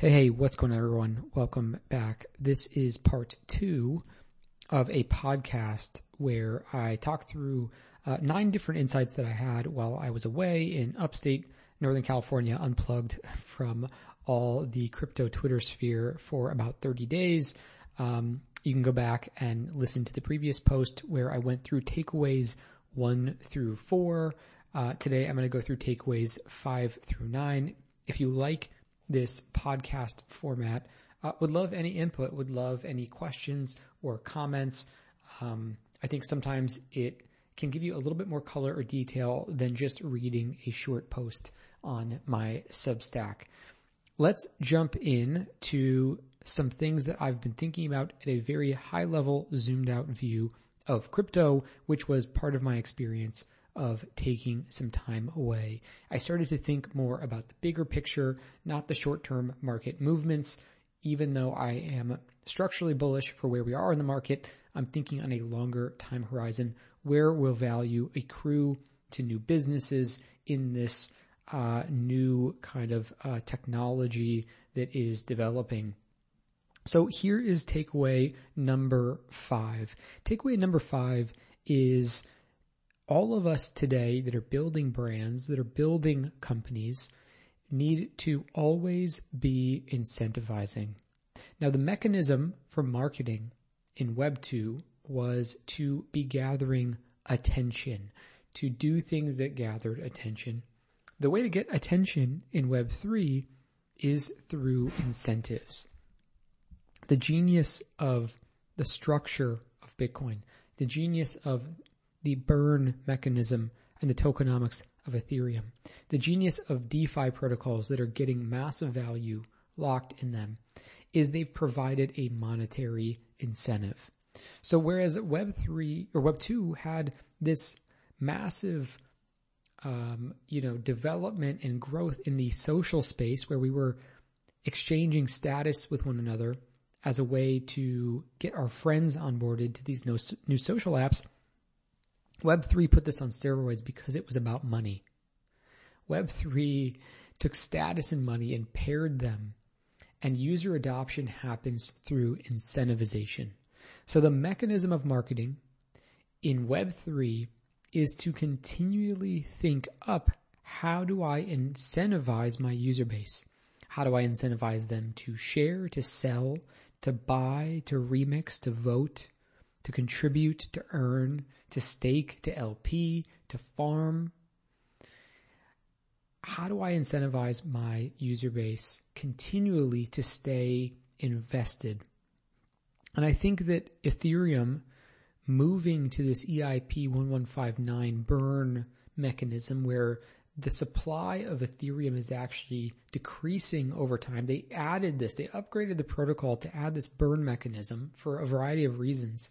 Hey, hey, what's going on everyone? Welcome back. This is part two of a podcast where I talk through uh, nine different insights that I had while I was away in upstate Northern California, unplugged from all the crypto Twitter sphere for about 30 days. Um, you can go back and listen to the previous post where I went through takeaways one through four. Uh, today I'm going to go through takeaways five through nine. If you like this podcast format. Uh, would love any input, would love any questions or comments. Um, I think sometimes it can give you a little bit more color or detail than just reading a short post on my Substack. Let's jump in to some things that I've been thinking about at a very high level, zoomed out view of crypto, which was part of my experience of taking some time away. I started to think more about the bigger picture, not the short term market movements. Even though I am structurally bullish for where we are in the market, I'm thinking on a longer time horizon. Where will value accrue to new businesses in this uh, new kind of uh, technology that is developing? So here is takeaway number five. Takeaway number five is all of us today that are building brands, that are building companies, need to always be incentivizing. Now, the mechanism for marketing in Web 2 was to be gathering attention, to do things that gathered attention. The way to get attention in Web 3 is through incentives. The genius of the structure of Bitcoin, the genius of the burn mechanism and the tokenomics of Ethereum. The genius of DeFi protocols that are getting massive value locked in them is they've provided a monetary incentive. So whereas Web3 or Web2 had this massive um, you know, development and growth in the social space where we were exchanging status with one another as a way to get our friends onboarded to these new social apps. Web3 put this on steroids because it was about money. Web3 took status and money and paired them and user adoption happens through incentivization. So the mechanism of marketing in Web3 is to continually think up how do I incentivize my user base? How do I incentivize them to share, to sell, to buy, to remix, to vote, to contribute, to earn, to stake, to LP, to farm. How do I incentivize my user base continually to stay invested? And I think that Ethereum moving to this EIP 1159 burn mechanism where the supply of Ethereum is actually decreasing over time. They added this, they upgraded the protocol to add this burn mechanism for a variety of reasons.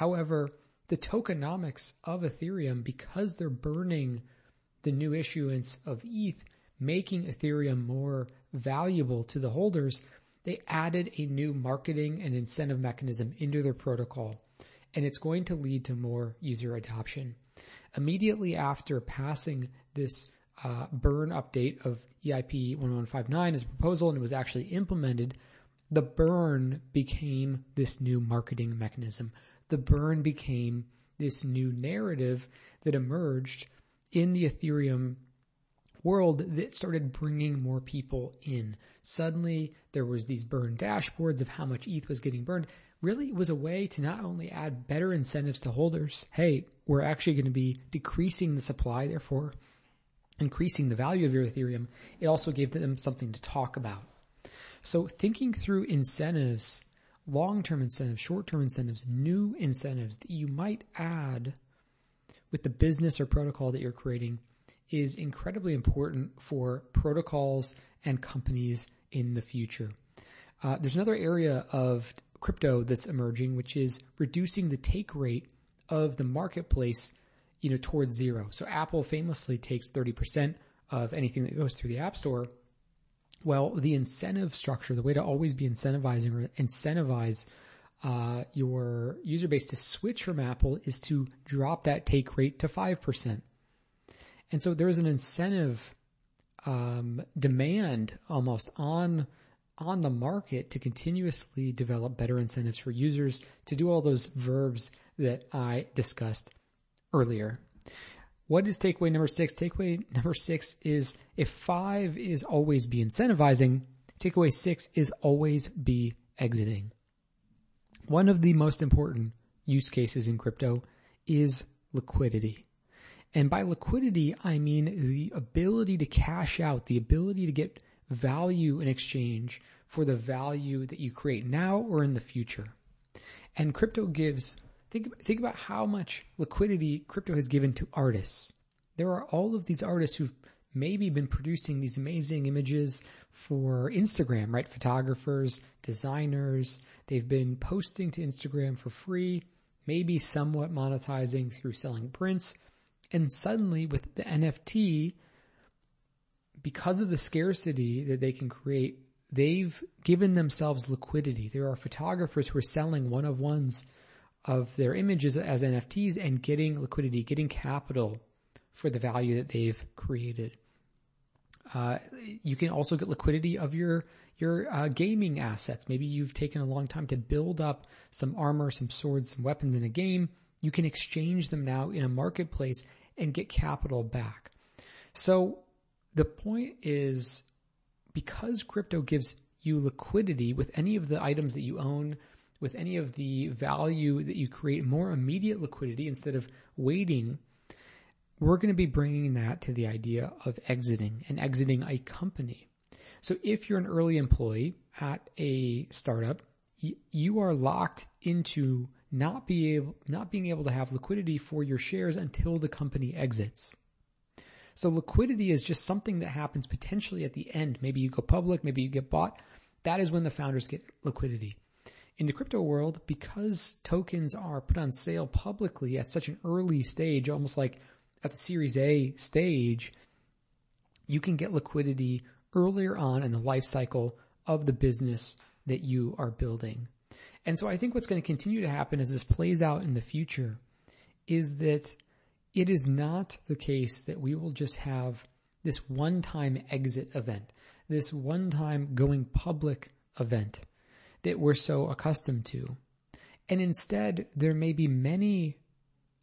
However, the tokenomics of Ethereum, because they're burning the new issuance of ETH, making Ethereum more valuable to the holders, they added a new marketing and incentive mechanism into their protocol, and it's going to lead to more user adoption. Immediately after passing this uh, burn update of EIP 1159 as a proposal and it was actually implemented, the burn became this new marketing mechanism the burn became this new narrative that emerged in the Ethereum world that started bringing more people in. Suddenly there was these burn dashboards of how much ETH was getting burned. Really was a way to not only add better incentives to holders. Hey, we're actually going to be decreasing the supply, therefore increasing the value of your Ethereum. It also gave them something to talk about. So thinking through incentives long-term incentives, short-term incentives, new incentives that you might add with the business or protocol that you're creating is incredibly important for protocols and companies in the future. Uh, there's another area of crypto that's emerging, which is reducing the take rate of the marketplace, you know, towards zero. So Apple famously takes 30% of anything that goes through the App Store well, the incentive structure, the way to always be incentivizing or incentivize uh, your user base to switch from Apple is to drop that take rate to 5%. And so there's an incentive um, demand almost on on the market to continuously develop better incentives for users to do all those verbs that I discussed earlier. What is takeaway number six? Takeaway number six is if five is always be incentivizing, takeaway six is always be exiting. One of the most important use cases in crypto is liquidity. And by liquidity, I mean the ability to cash out, the ability to get value in exchange for the value that you create now or in the future. And crypto gives, think, think about how much liquidity crypto has given to artists. There are all of these artists who've maybe been producing these amazing images for Instagram, right? Photographers, designers, they've been posting to Instagram for free, maybe somewhat monetizing through selling prints. And suddenly with the NFT, because of the scarcity that they can create, they've given themselves liquidity. There are photographers who are selling one of ones of their images as NFTs and getting liquidity, getting capital for the value that they've created. Uh, you can also get liquidity of your your uh, gaming assets. Maybe you've taken a long time to build up some armor, some swords, some weapons in a game. You can exchange them now in a marketplace and get capital back. So the point is because crypto gives you liquidity with any of the items that you own, with any of the value that you create, more immediate liquidity instead of waiting we're going to be bringing that to the idea of exiting and exiting a company. So if you're an early employee at a startup, you are locked into not be able, not being able to have liquidity for your shares until the company exits. So liquidity is just something that happens potentially at the end. Maybe you go public, maybe you get bought. That is when the founders get liquidity. In the crypto world, because tokens are put on sale publicly at such an early stage, almost like at the Series A stage, you can get liquidity earlier on in the life cycle of the business that you are building. And so I think what's going to continue to happen as this plays out in the future is that it is not the case that we will just have this one time exit event, this one time going public event that we're so accustomed to. And instead, there may be many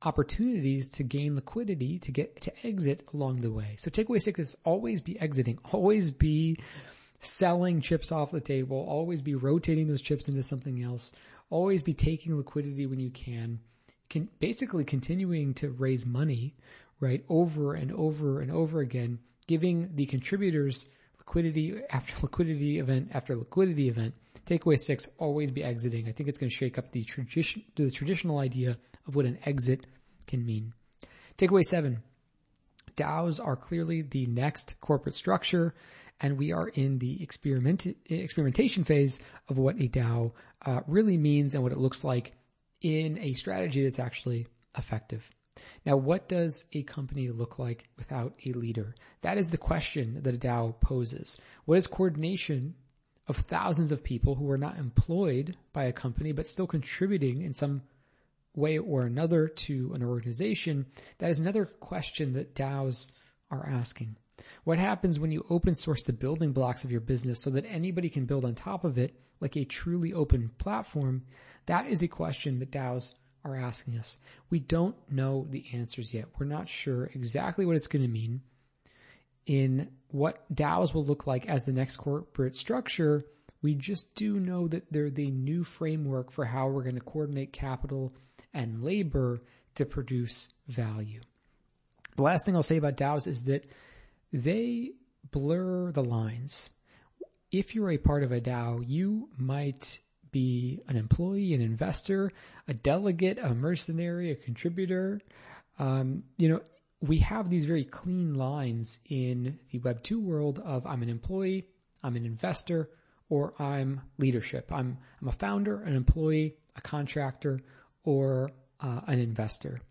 opportunities to gain liquidity to get to exit along the way. So takeaway six is always be exiting, always be selling chips off the table, always be rotating those chips into something else, always be taking liquidity when you can, can basically continuing to raise money, right, over and over and over again, giving the contributors liquidity after liquidity event after liquidity event. Takeaway six, always be exiting. I think it's going to shake up the tradition, the traditional idea of what an exit can mean. Takeaway seven, DAOs are clearly the next corporate structure and we are in the experiment, experimentation phase of what a DAO uh, really means and what it looks like in a strategy that's actually effective. Now, what does a company look like without a leader? That is the question that a DAO poses. What is coordination of thousands of people who are not employed by a company but still contributing in some way or another to an organization? That is another question that DAOs are asking. What happens when you open source the building blocks of your business so that anybody can build on top of it like a truly open platform? That is a question that DAOs are asking us. We don't know the answers yet. We're not sure exactly what it's going to mean in what DAOs will look like as the next corporate structure. We just do know that they're the new framework for how we're going to coordinate capital and labor to produce value. The last thing I'll say about DAOs is that they blur the lines. If you're a part of a DAO, you might be an employee, an investor, a delegate, a mercenary, a contributor. Um, you know, we have these very clean lines in the Web 2 world of I'm an employee, I'm an investor, or I'm leadership. I'm, I'm a founder, an employee, a contractor, or uh, an investor.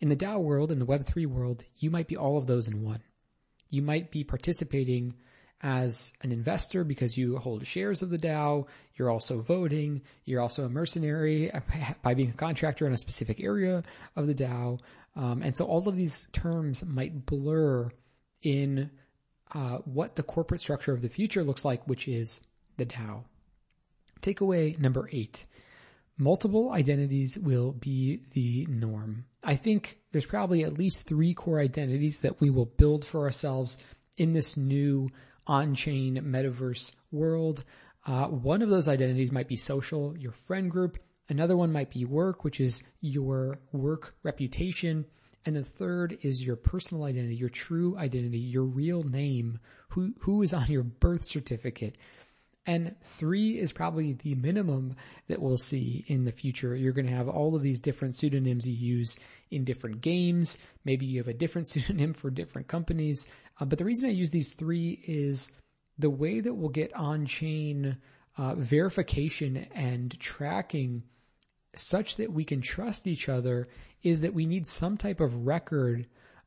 In the DAO world, in the Web3 world, you might be all of those in one. You might be participating as an investor because you hold shares of the DAO. You're also voting. You're also a mercenary by being a contractor in a specific area of the DAO. Um, and so all of these terms might blur in uh, what the corporate structure of the future looks like, which is the DAO. Takeaway number eight. Multiple identities will be the norm. I think there's probably at least three core identities that we will build for ourselves in this new on-chain metaverse world. Uh, one of those identities might be social, your friend group. Another one might be work, which is your work reputation. And the third is your personal identity, your true identity, your real name, who, who is on your birth certificate. And three is probably the minimum that we'll see in the future. You're going to have all of these different pseudonyms you use in different games. Maybe you have a different pseudonym for different companies. Uh, but the reason I use these three is the way that we'll get on chain uh, verification and tracking such that we can trust each other is that we need some type of record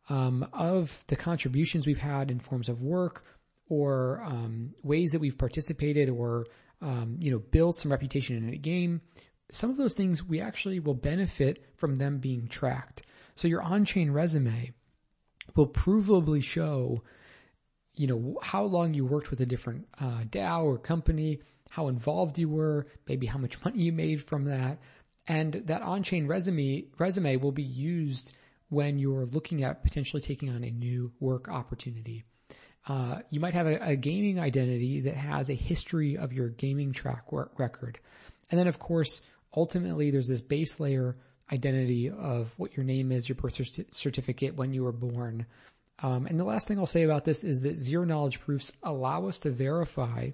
um, of the contributions we've had in forms of work or um, ways that we've participated or um, you know built some reputation in a game. Some of those things we actually will benefit from them being tracked. So your on-chain resume will provably show you know how long you worked with a different uh, DAO or company, how involved you were, maybe how much money you made from that, and that on-chain resume resume will be used when you're looking at potentially taking on a new work opportunity. Uh, you might have a, a, gaming identity that has a history of your gaming track record. And then of course, ultimately there's this base layer identity of what your name is, your birth certificate, when you were born. Um, and the last thing I'll say about this is that zero knowledge proofs allow us to verify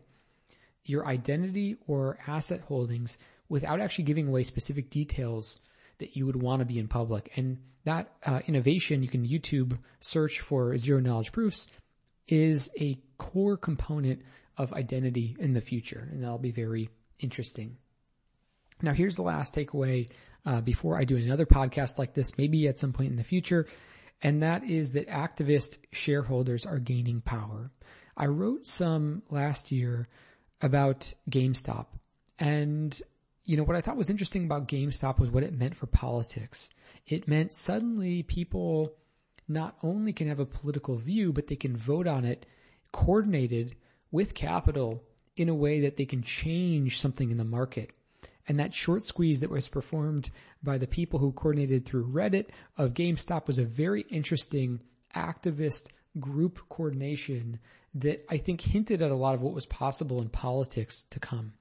your identity or asset holdings without actually giving away specific details that you would want to be in public. And that uh, innovation, you can YouTube search for zero knowledge proofs, is a core component of identity in the future. And that'll be very interesting. Now, here's the last takeaway uh, before I do another podcast like this, maybe at some point in the future. And that is that activist shareholders are gaining power. I wrote some last year about GameStop and you know, what I thought was interesting about GameStop was what it meant for politics. It meant suddenly people not only can have a political view, but they can vote on it coordinated with capital in a way that they can change something in the market. And that short squeeze that was performed by the people who coordinated through Reddit of GameStop was a very interesting activist group coordination that I think hinted at a lot of what was possible in politics to come.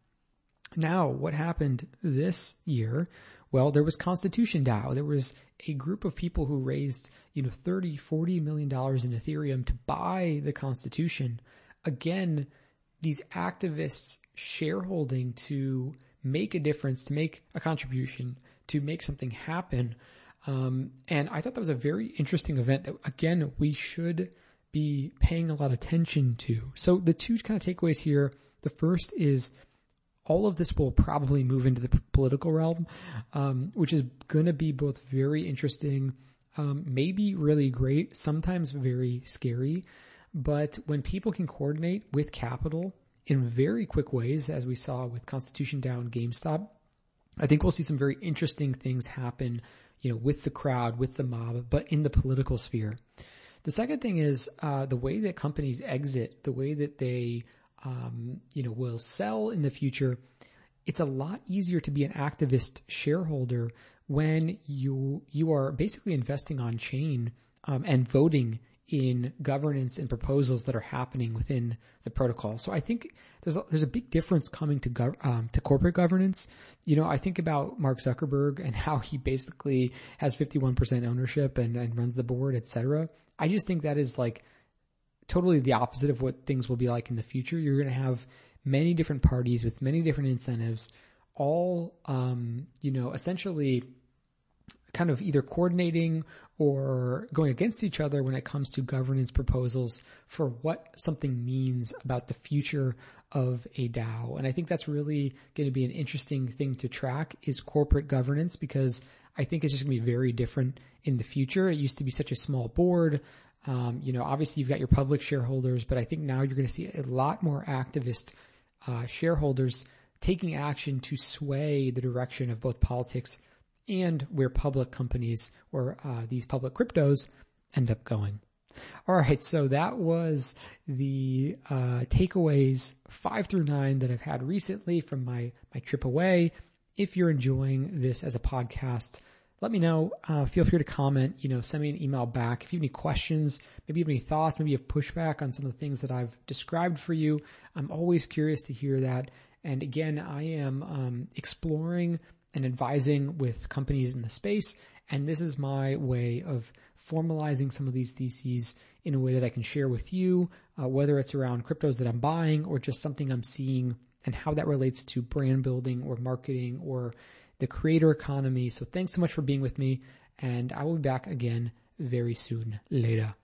Now, what happened this year? Well, there was Constitution DAO. There was a group of people who raised, you know, 30, 40 million dollars in Ethereum to buy the Constitution. Again, these activists shareholding to make a difference, to make a contribution, to make something happen. Um, and I thought that was a very interesting event that again, we should be paying a lot of attention to. So the two kind of takeaways here. The first is all of this will probably move into the political realm, um, which is going to be both very interesting, um, maybe really great, sometimes very scary. But when people can coordinate with capital in very quick ways, as we saw with Constitution DAO, GameStop, I think we'll see some very interesting things happen, you know, with the crowd, with the mob, but in the political sphere. The second thing is uh, the way that companies exit, the way that they um, you know, will sell in the future, it's a lot easier to be an activist shareholder when you you are basically investing on chain um, and voting in governance and proposals that are happening within the protocol. So I think there's a, there's a big difference coming to gov- um, to corporate governance. You know, I think about Mark Zuckerberg and how he basically has 51% ownership and, and runs the board, etc. I just think that is like totally the opposite of what things will be like in the future. You're going to have many different parties with many different incentives, all, um, you know, essentially kind of either coordinating or going against each other when it comes to governance proposals for what something means about the future of a DAO. And I think that's really going to be an interesting thing to track is corporate governance because I think it's just going to be very different in the future. It used to be such a small board. Um, you know, obviously you've got your public shareholders, but I think now you're going to see a lot more activist uh, shareholders taking action to sway the direction of both politics and where public companies or uh, these public cryptos end up going. All right, so that was the uh, takeaways five through nine that I've had recently from my my trip away. If you're enjoying this as a podcast, let me know. Uh, feel free to comment. You know, send me an email back if you have any questions. Maybe you have any thoughts. Maybe you have pushback on some of the things that I've described for you. I'm always curious to hear that. And again, I am um, exploring and advising with companies in the space, and this is my way of formalizing some of these theses in a way that I can share with you, uh, whether it's around cryptos that I'm buying or just something I'm seeing and how that relates to brand building or marketing or the creator economy. So thanks so much for being with me and I will be back again very soon. Later.